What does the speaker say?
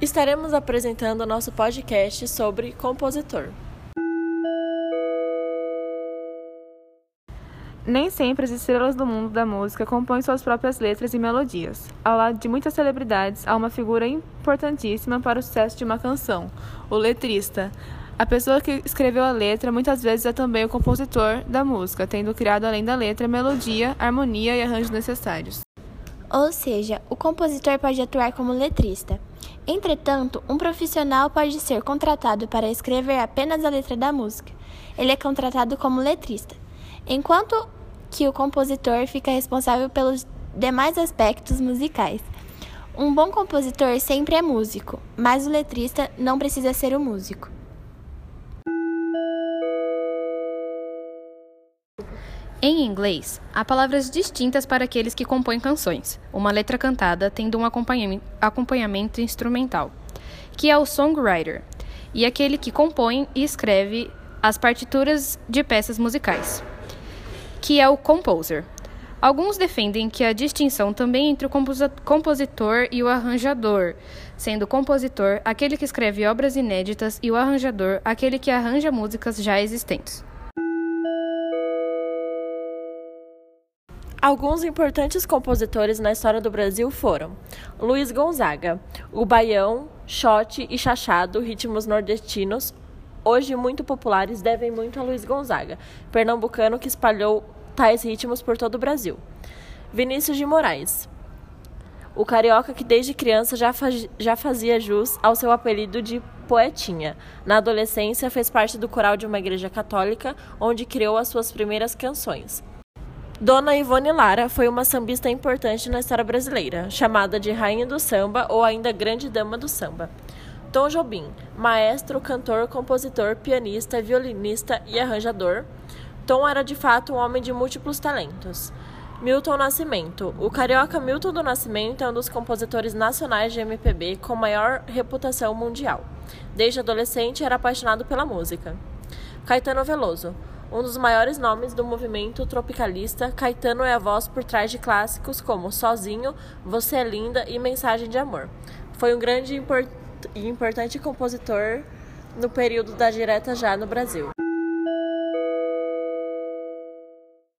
Estaremos apresentando nosso podcast sobre compositor. Nem sempre as estrelas do mundo da música compõem suas próprias letras e melodias. Ao lado de muitas celebridades, há uma figura importantíssima para o sucesso de uma canção: o letrista. A pessoa que escreveu a letra muitas vezes é também o compositor da música, tendo criado além da letra melodia, harmonia e arranjos necessários. Ou seja, o compositor pode atuar como letrista. Entretanto, um profissional pode ser contratado para escrever apenas a letra da música. Ele é contratado como letrista enquanto que o compositor fica responsável pelos demais aspectos musicais. Um bom compositor sempre é músico, mas o letrista não precisa ser o músico. Em inglês, há palavras distintas para aqueles que compõem canções, uma letra cantada tendo um acompanhamento instrumental, que é o songwriter, e aquele que compõe e escreve as partituras de peças musicais que é o composer. Alguns defendem que a distinção também entre o compositor e o arranjador, sendo o compositor aquele que escreve obras inéditas e o arranjador aquele que arranja músicas já existentes. Alguns importantes compositores na história do Brasil foram Luiz Gonzaga, o baião, shot e chachado, ritmos nordestinos, hoje muito populares, devem muito a Luiz Gonzaga, pernambucano que espalhou tais ritmos por todo o Brasil. Vinícius de Moraes, o carioca que desde criança já, faz, já fazia jus ao seu apelido de poetinha. Na adolescência, fez parte do coral de uma igreja católica, onde criou as suas primeiras canções. Dona Ivone Lara foi uma sambista importante na história brasileira, chamada de Rainha do Samba ou ainda Grande Dama do Samba. Tom Jobim, maestro, cantor, compositor, pianista, violinista e arranjador. Tom era de fato um homem de múltiplos talentos. Milton Nascimento. O carioca Milton do Nascimento é um dos compositores nacionais de MPB com maior reputação mundial. Desde adolescente era apaixonado pela música. Caetano Veloso. Um dos maiores nomes do movimento tropicalista, Caetano é a voz por trás de clássicos como Sozinho, Você é Linda e Mensagem de Amor. Foi um grande e importante compositor no período da direta já no Brasil.